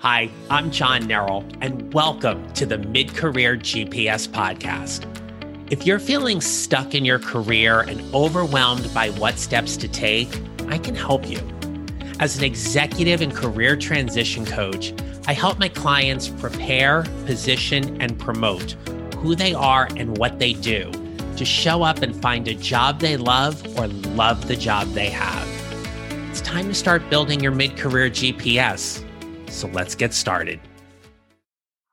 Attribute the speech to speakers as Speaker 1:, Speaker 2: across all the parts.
Speaker 1: Hi, I'm John Neral, and welcome to the Mid Career GPS podcast. If you're feeling stuck in your career and overwhelmed by what steps to take, I can help you. As an executive and career transition coach, I help my clients prepare, position, and promote who they are and what they do to show up and find a job they love or love the job they have. It's time to start building your mid career GPS. So let's get started.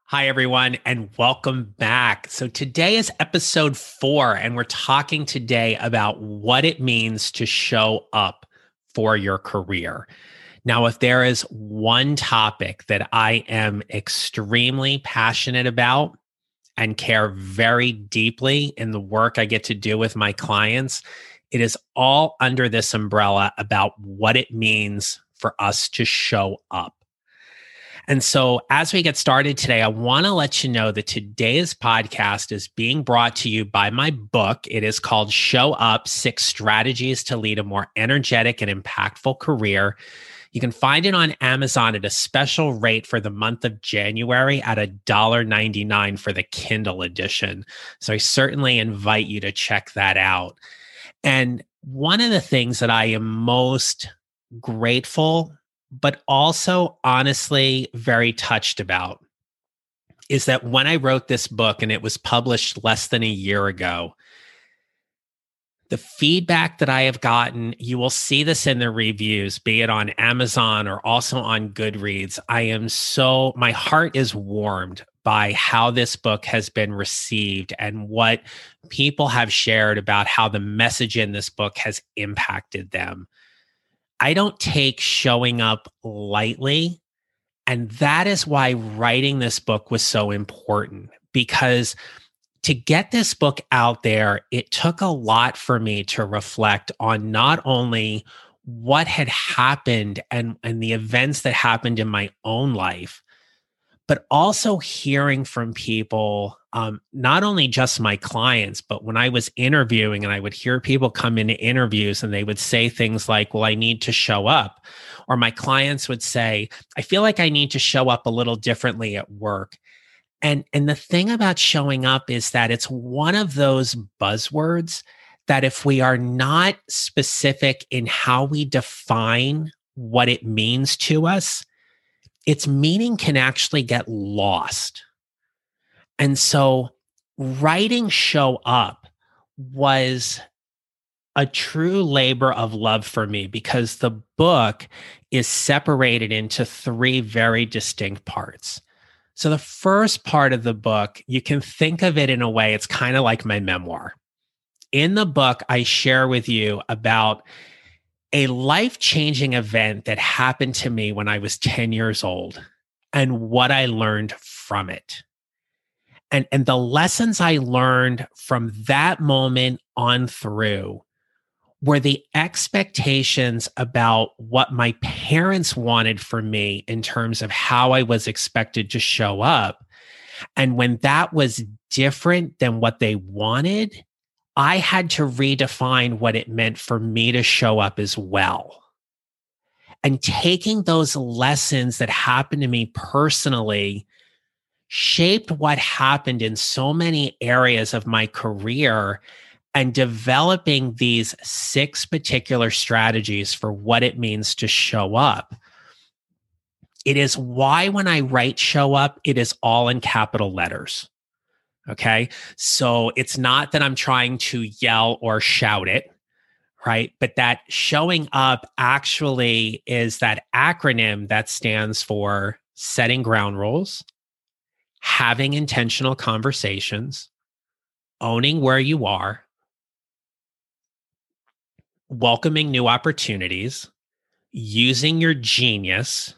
Speaker 1: Hi, everyone, and welcome back. So, today is episode four, and we're talking today about what it means to show up for your career. Now, if there is one topic that I am extremely passionate about and care very deeply in the work I get to do with my clients, it is all under this umbrella about what it means for us to show up. And so, as we get started today, I want to let you know that today's podcast is being brought to you by my book. It is called Show Up Six Strategies to Lead a More Energetic and Impactful Career. You can find it on Amazon at a special rate for the month of January at $1.99 for the Kindle edition. So, I certainly invite you to check that out. And one of the things that I am most grateful but also honestly very touched about is that when I wrote this book and it was published less than a year ago, the feedback that I have gotten, you will see this in the reviews, be it on Amazon or also on Goodreads. I am so, my heart is warmed by how this book has been received and what people have shared about how the message in this book has impacted them. I don't take showing up lightly. And that is why writing this book was so important because to get this book out there, it took a lot for me to reflect on not only what had happened and, and the events that happened in my own life, but also hearing from people, um, not only just my clients, but when I was interviewing and I would hear people come into interviews and they would say things like, Well, I need to show up. Or my clients would say, I feel like I need to show up a little differently at work. And, and the thing about showing up is that it's one of those buzzwords that if we are not specific in how we define what it means to us, its meaning can actually get lost. And so writing Show Up was a true labor of love for me because the book is separated into three very distinct parts. So, the first part of the book, you can think of it in a way, it's kind of like my memoir. In the book, I share with you about a life changing event that happened to me when I was 10 years old and what I learned from it. And, and the lessons I learned from that moment on through were the expectations about what my parents wanted for me in terms of how I was expected to show up. And when that was different than what they wanted, I had to redefine what it meant for me to show up as well. And taking those lessons that happened to me personally shaped what happened in so many areas of my career and developing these six particular strategies for what it means to show up. It is why when I write show up, it is all in capital letters. Okay. So it's not that I'm trying to yell or shout it, right? But that showing up actually is that acronym that stands for setting ground rules, having intentional conversations, owning where you are, welcoming new opportunities, using your genius,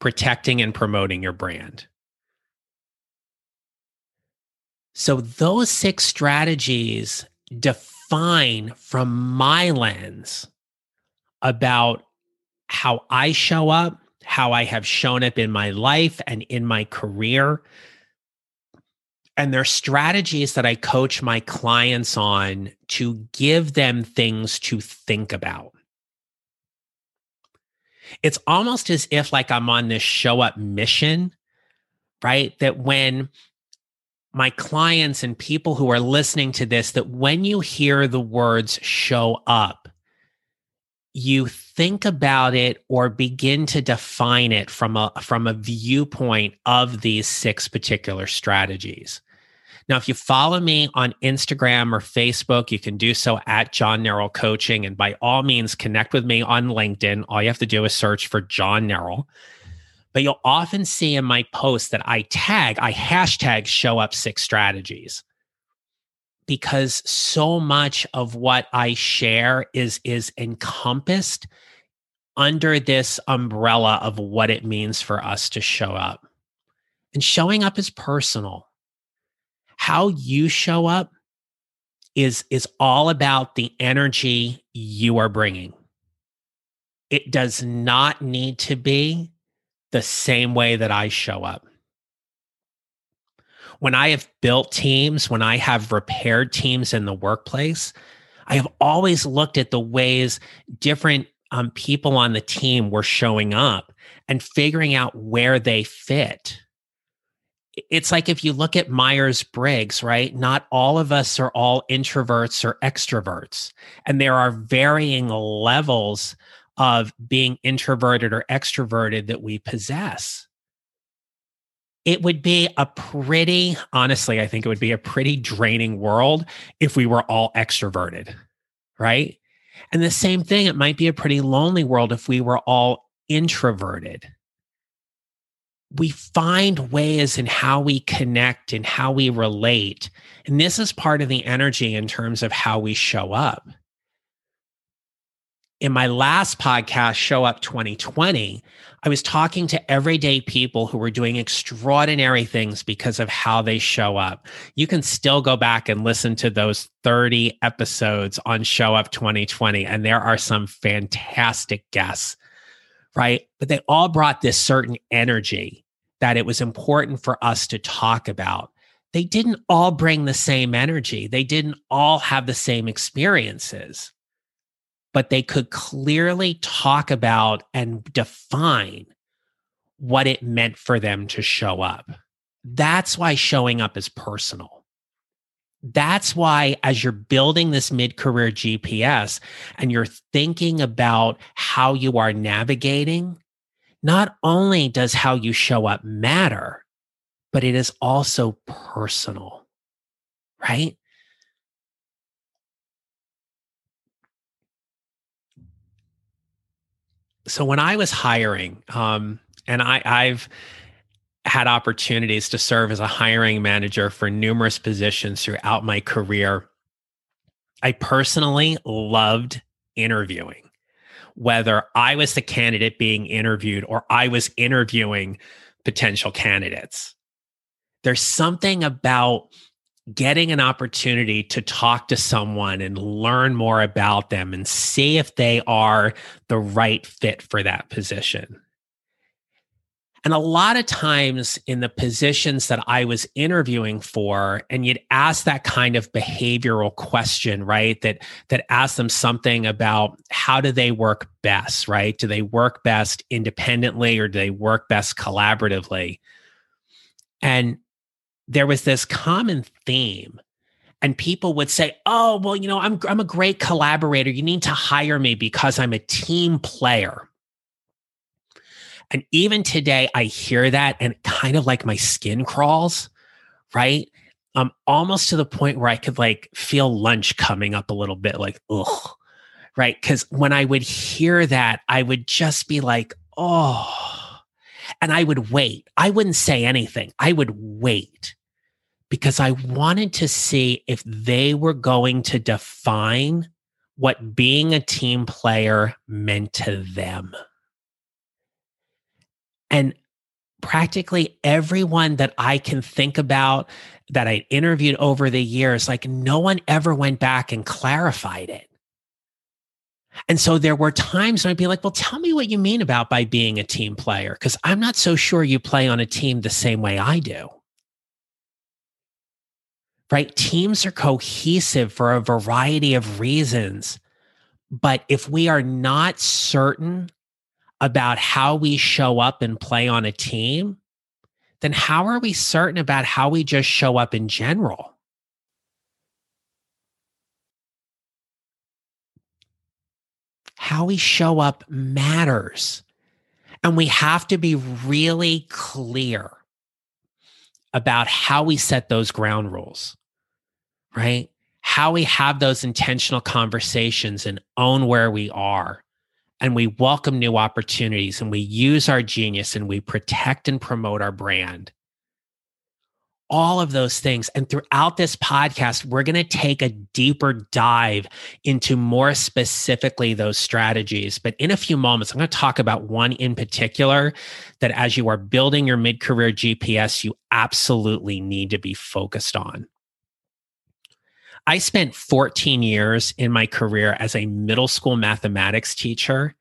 Speaker 1: protecting and promoting your brand. So, those six strategies define from my lens about how I show up, how I have shown up in my life and in my career. And they're strategies that I coach my clients on to give them things to think about. It's almost as if like I'm on this show up mission, right? That when my clients and people who are listening to this that when you hear the words show up, you think about it or begin to define it from a from a viewpoint of these six particular strategies. Now, if you follow me on Instagram or Facebook, you can do so at John Neral Coaching. And by all means, connect with me on LinkedIn. All you have to do is search for John Neral. But you'll often see in my posts that I tag, I hashtag show up six strategies because so much of what I share is is encompassed under this umbrella of what it means for us to show up. And showing up is personal. How you show up is is all about the energy you are bringing. It does not need to be the same way that I show up. When I have built teams, when I have repaired teams in the workplace, I have always looked at the ways different um, people on the team were showing up and figuring out where they fit. It's like if you look at Myers Briggs, right? Not all of us are all introverts or extroverts. And there are varying levels of being introverted or extroverted that we possess. It would be a pretty, honestly, I think it would be a pretty draining world if we were all extroverted, right? And the same thing, it might be a pretty lonely world if we were all introverted. We find ways in how we connect and how we relate. And this is part of the energy in terms of how we show up in my last podcast, Show Up 2020, I was talking to everyday people who were doing extraordinary things because of how they show up. You can still go back and listen to those 30 episodes on Show Up 2020, and there are some fantastic guests, right? But they all brought this certain energy that it was important for us to talk about. They didn't all bring the same energy, they didn't all have the same experiences but they could clearly talk about and define what it meant for them to show up. That's why showing up is personal. That's why, as you're building this mid career GPS and you're thinking about how you are navigating, not only does how you show up matter, but it is also personal, right? So when I was hiring, um, and I, I've had opportunities to serve as a hiring manager for numerous positions throughout my career. I personally loved interviewing, whether I was the candidate being interviewed or I was interviewing potential candidates. There's something about getting an opportunity to talk to someone and learn more about them and see if they are the right fit for that position. And a lot of times in the positions that I was interviewing for, and you'd ask that kind of behavioral question, right? That that asked them something about how do they work best, right? Do they work best independently or do they work best collaboratively? And there was this common theme and people would say, "Oh, well, you know, I'm I'm a great collaborator. You need to hire me because I'm a team player." And even today I hear that and kind of like my skin crawls, right? Um almost to the point where I could like feel lunch coming up a little bit like, "Ugh." Right? Cuz when I would hear that, I would just be like, "Oh." And I would wait. I wouldn't say anything. I would wait because I wanted to see if they were going to define what being a team player meant to them. And practically everyone that I can think about that I interviewed over the years, like no one ever went back and clarified it. And so there were times when I'd be like, well, tell me what you mean about by being a team player, because I'm not so sure you play on a team the same way I do right? Teams are cohesive for a variety of reasons. But if we are not certain about how we show up and play on a team, then how are we certain about how we just show up in general? How we show up matters. And we have to be really clear about how we set those ground rules, right? How we have those intentional conversations and own where we are. And we welcome new opportunities and we use our genius and we protect and promote our brand all of those things. And throughout this podcast, we're going to take a deeper dive into more specifically those strategies. But in a few moments, I'm going to talk about one in particular that as you are building your mid career GPS, you absolutely need to be focused on. I spent 14 years in my career as a middle school mathematics teacher.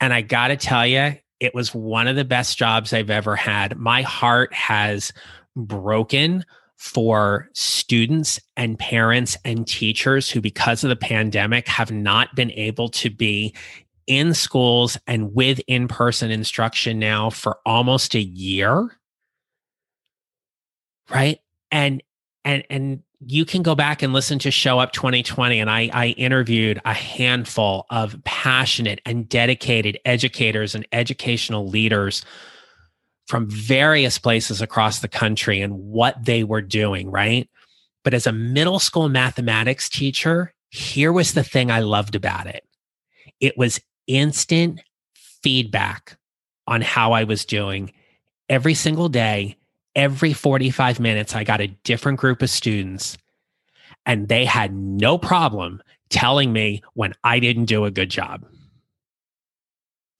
Speaker 1: And I got to tell you, it was one of the best jobs I've ever had. My heart has broken for students and parents and teachers who, because of the pandemic, have not been able to be in schools and with in person instruction now for almost a year. Right. And, and, and, you can go back and listen to show up 2020 and I, I interviewed a handful of passionate and dedicated educators and educational leaders from various places across the country and what they were doing, right? But as a middle school mathematics teacher, here was the thing I loved about it it was instant feedback on how I was doing every single day. Every 45 minutes, I got a different group of students, and they had no problem telling me when I didn't do a good job.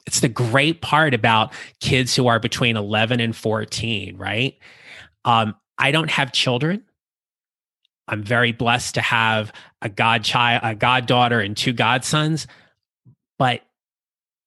Speaker 1: It's the great part about kids who are between 11 and 14, right? Um, I don't have children. I'm very blessed to have a godchild, a goddaughter, and two godsons. But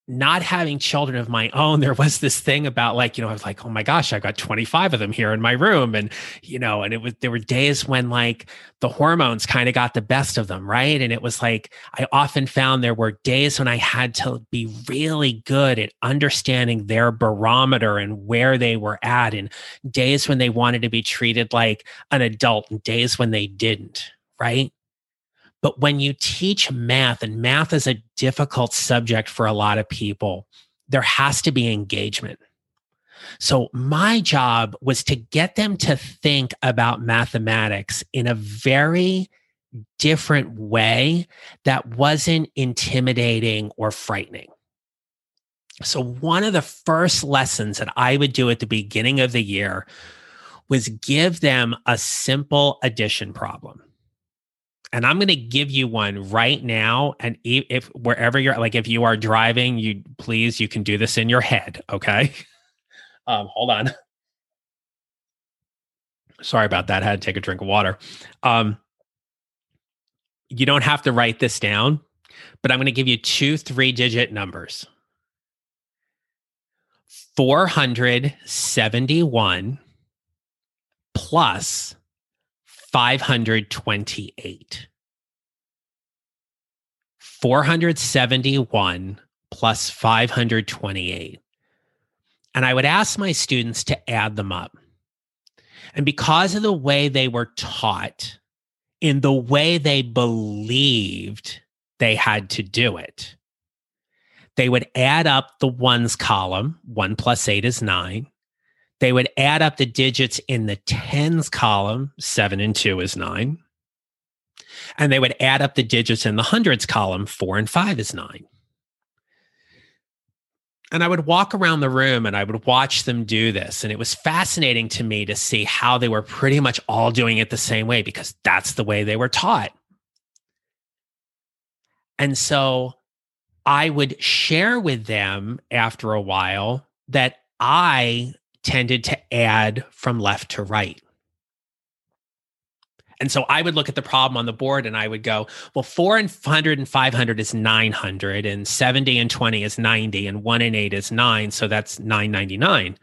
Speaker 1: not having children of my own, there was this thing about like, you know, I was like, oh my gosh, I've got 25 of them here in my room. And, you know, and it was, there were days when like the hormones kind of got the best of them. Right. And it was like, I often found there were days when I had to be really good at understanding their barometer and where they were at, and days when they wanted to be treated like an adult, and days when they didn't. Right. But when you teach math, and math is a difficult subject for a lot of people, there has to be engagement. So, my job was to get them to think about mathematics in a very different way that wasn't intimidating or frightening. So, one of the first lessons that I would do at the beginning of the year was give them a simple addition problem and I'm going to give you one right now. And if wherever you're, like, if you are driving, you please, you can do this in your head. Okay. Um, hold on. Sorry about that. I had to take a drink of water. Um, you don't have to write this down, but I'm going to give you two three digit numbers 471 plus 528. 471 plus 528. And I would ask my students to add them up. And because of the way they were taught, in the way they believed they had to do it, they would add up the ones column, one plus eight is nine. They would add up the digits in the tens column, seven and two is nine. And they would add up the digits in the hundreds column, four and five is nine. And I would walk around the room and I would watch them do this. And it was fascinating to me to see how they were pretty much all doing it the same way because that's the way they were taught. And so I would share with them after a while that I tended to add from left to right. And so I would look at the problem on the board and I would go, well, 400 and 500 is 900, and 70 and 20 is 90, and 1 and 8 is 9. So that's 999.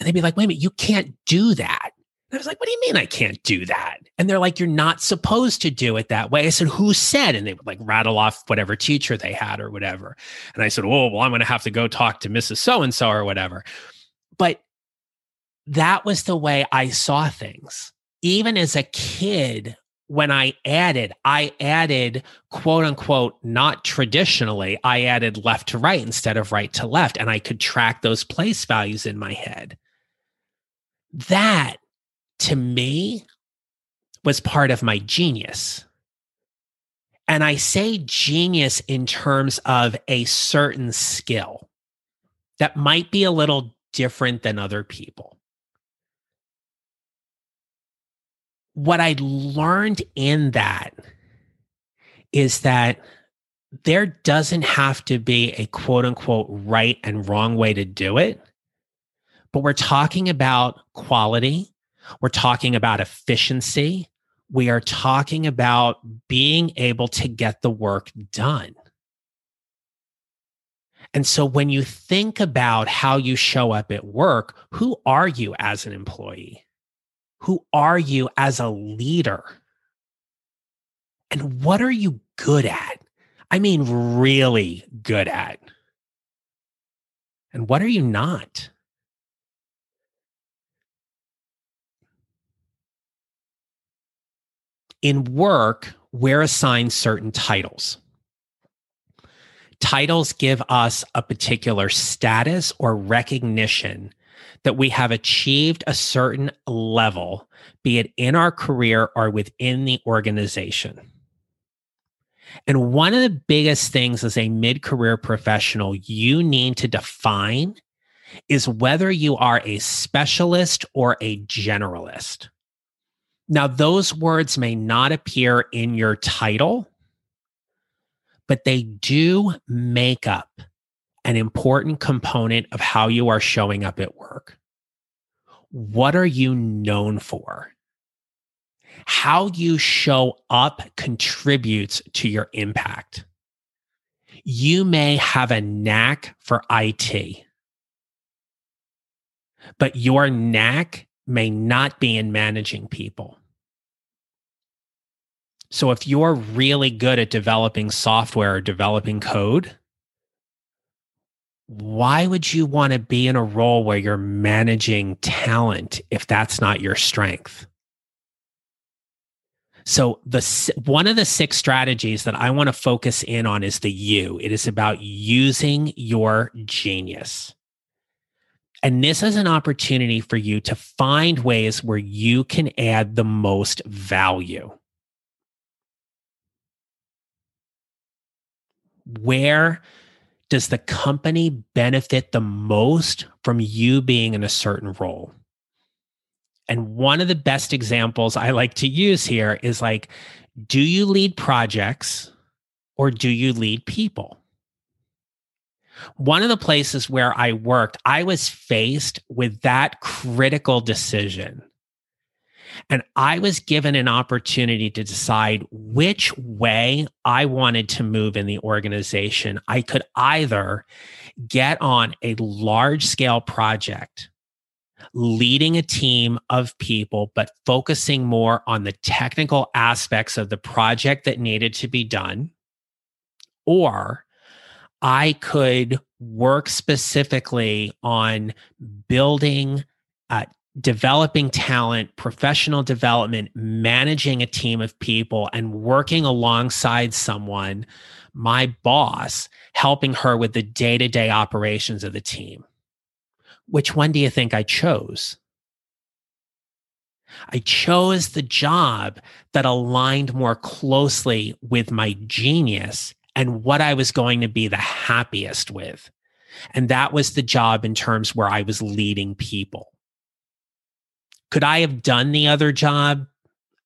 Speaker 1: And they'd be like, wait a minute, you can't do that. I was like, what do you mean I can't do that? And they're like, you're not supposed to do it that way. I said, who said? And they would like rattle off whatever teacher they had or whatever. And I said, oh, well, I'm going to have to go talk to Mrs. So and so or whatever. But that was the way I saw things. Even as a kid, when I added, I added quote unquote, not traditionally, I added left to right instead of right to left. And I could track those place values in my head. That to me was part of my genius. And I say genius in terms of a certain skill that might be a little different than other people. What I learned in that is that there doesn't have to be a quote unquote right and wrong way to do it, but we're talking about quality we're talking about efficiency. We are talking about being able to get the work done. And so when you think about how you show up at work, who are you as an employee? Who are you as a leader? And what are you good at? I mean, really good at. And what are you not? in work, we're assigned certain titles. Titles give us a particular status or recognition that we have achieved a certain level, be it in our career or within the organization. And one of the biggest things as a mid career professional you need to define is whether you are a specialist or a generalist. Now, those words may not appear in your title, but they do make up an important component of how you are showing up at work. What are you known for? How you show up contributes to your impact. You may have a knack for IT, but your knack may not be in managing people. So if you're really good at developing software or developing code, why would you want to be in a role where you're managing talent if that's not your strength? So the one of the six strategies that I want to focus in on is the you. It is about using your genius. And this is an opportunity for you to find ways where you can add the most value. Where does the company benefit the most from you being in a certain role? And one of the best examples I like to use here is like, do you lead projects or do you lead people? One of the places where I worked, I was faced with that critical decision. And I was given an opportunity to decide which way I wanted to move in the organization. I could either get on a large scale project, leading a team of people, but focusing more on the technical aspects of the project that needed to be done, or I could work specifically on building, uh, developing talent, professional development, managing a team of people, and working alongside someone, my boss, helping her with the day to day operations of the team. Which one do you think I chose? I chose the job that aligned more closely with my genius and what I was going to be the happiest with. And that was the job in terms where I was leading people. Could I have done the other job?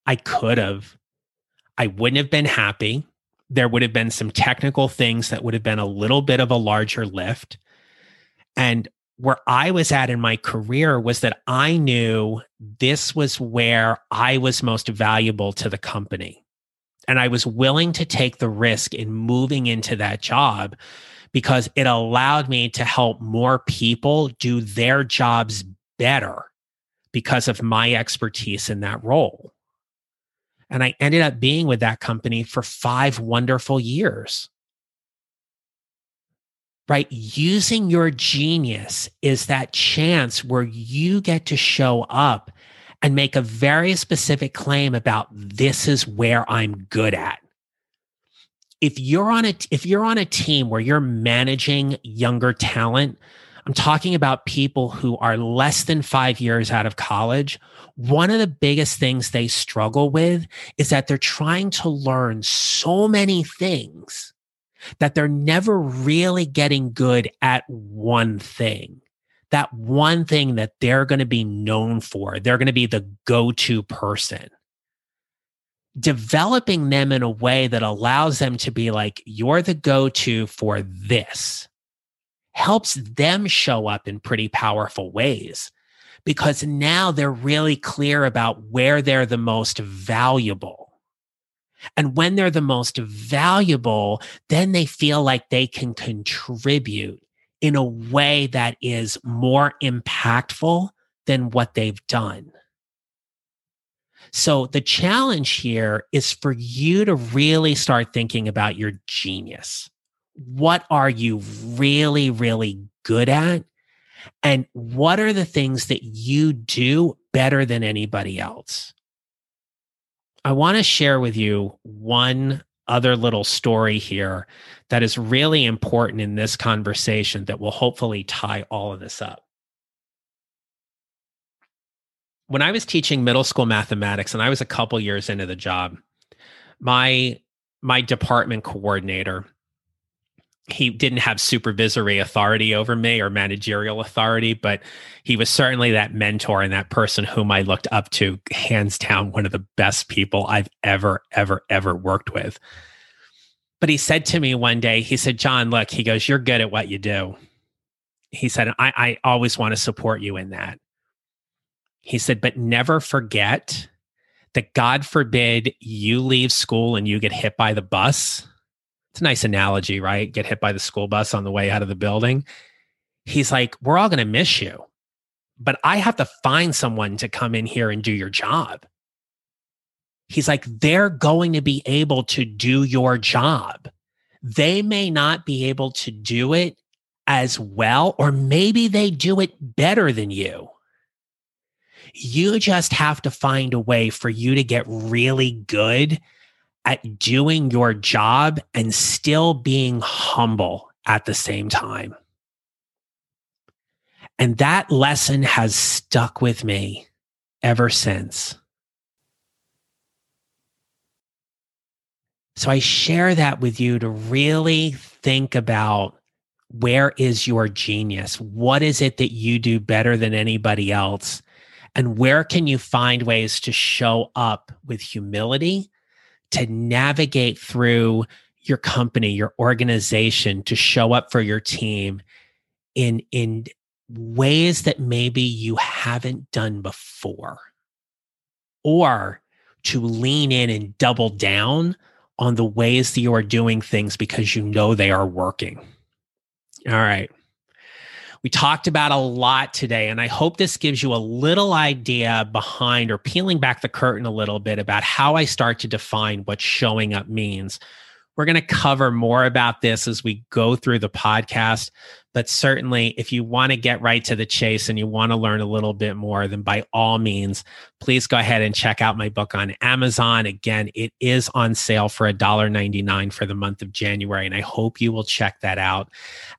Speaker 1: I could have. I wouldn't have been happy. There would have been some technical things that would have been a little bit of a larger lift. And where I was at in my career was that I knew this was where I was most valuable to the company. And I was willing to take the risk in moving into that job because it allowed me to help more people do their jobs better because of my expertise in that role. And I ended up being with that company for five wonderful years. Right? Using your genius is that chance where you get to show up and make a very specific claim about this is where I'm good at. If you're on a if you're on a team where you're managing younger talent, I'm talking about people who are less than 5 years out of college, one of the biggest things they struggle with is that they're trying to learn so many things that they're never really getting good at one thing that one thing that they're going to be known for. They're going to be the go to person. Developing them in a way that allows them to be like, you're the go to for this helps them show up in pretty powerful ways because now they're really clear about where they're the most valuable. And when they're the most valuable, then they feel like they can contribute in a way that is more impactful than what they've done. So the challenge here is for you to really start thinking about your genius. What are you really, really good at? And what are the things that you do better than anybody else? I want to share with you one other little story here that is really important in this conversation that will hopefully tie all of this up. When I was teaching middle school mathematics and I was a couple years into the job, my my department coordinator he didn't have supervisory authority over me or managerial authority, but he was certainly that mentor and that person whom I looked up to, hands down, one of the best people I've ever, ever, ever worked with. But he said to me one day, he said, John, look, he goes, You're good at what you do. He said, I, I always want to support you in that. He said, but never forget that God forbid you leave school and you get hit by the bus it's a nice analogy, right? Get hit by the school bus on the way out of the building. He's like, We're all going to miss you, but I have to find someone to come in here and do your job. He's like, They're going to be able to do your job. They may not be able to do it as well, or maybe they do it better than you. You just have to find a way for you to get really good at doing your job and still being humble at the same time. And that lesson has stuck with me ever since. So I share that with you to really think about where is your genius? What is it that you do better than anybody else? And where can you find ways to show up with humility to navigate through your company, your organization, to show up for your team in in ways that maybe you haven't done before or to lean in and double down on the ways that you are doing things because you know they are working. All right. We talked about a lot today, and I hope this gives you a little idea behind or peeling back the curtain a little bit about how I start to define what showing up means. We're going to cover more about this as we go through the podcast. But certainly, if you want to get right to the chase and you want to learn a little bit more, then by all means, please go ahead and check out my book on Amazon. Again, it is on sale for $1.99 for the month of January. And I hope you will check that out,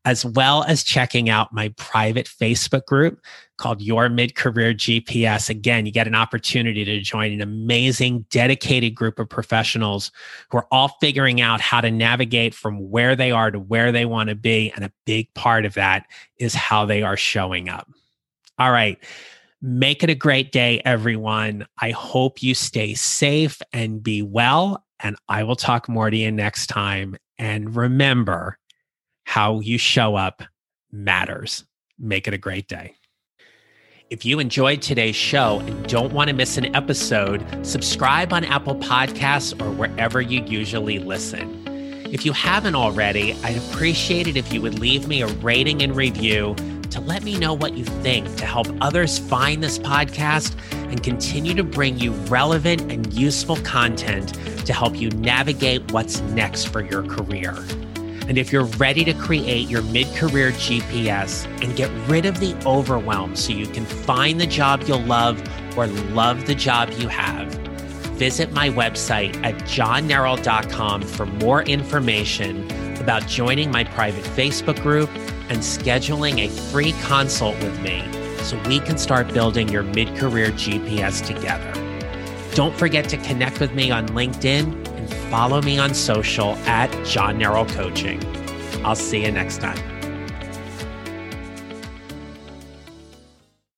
Speaker 1: as well as checking out my private Facebook group called Your Mid Career GPS. Again, you get an opportunity to join an amazing, dedicated group of professionals who are all figuring out how to navigate from where they are to where they want to be. And a big part of that is how they are showing up. All right. Make it a great day, everyone. I hope you stay safe and be well. And I will talk more to you next time. And remember, how you show up matters. Make it a great day. If you enjoyed today's show and don't want to miss an episode, subscribe on Apple Podcasts or wherever you usually listen. If you haven't already, I'd appreciate it if you would leave me a rating and review to let me know what you think to help others find this podcast and continue to bring you relevant and useful content to help you navigate what's next for your career. And if you're ready to create your mid career GPS and get rid of the overwhelm so you can find the job you'll love or love the job you have, visit my website at johnneral.com for more information about joining my private Facebook group and scheduling a free consult with me so we can start building your mid career GPS together. Don't forget to connect with me on LinkedIn and follow me on social at John Neral Coaching. I'll see you next time.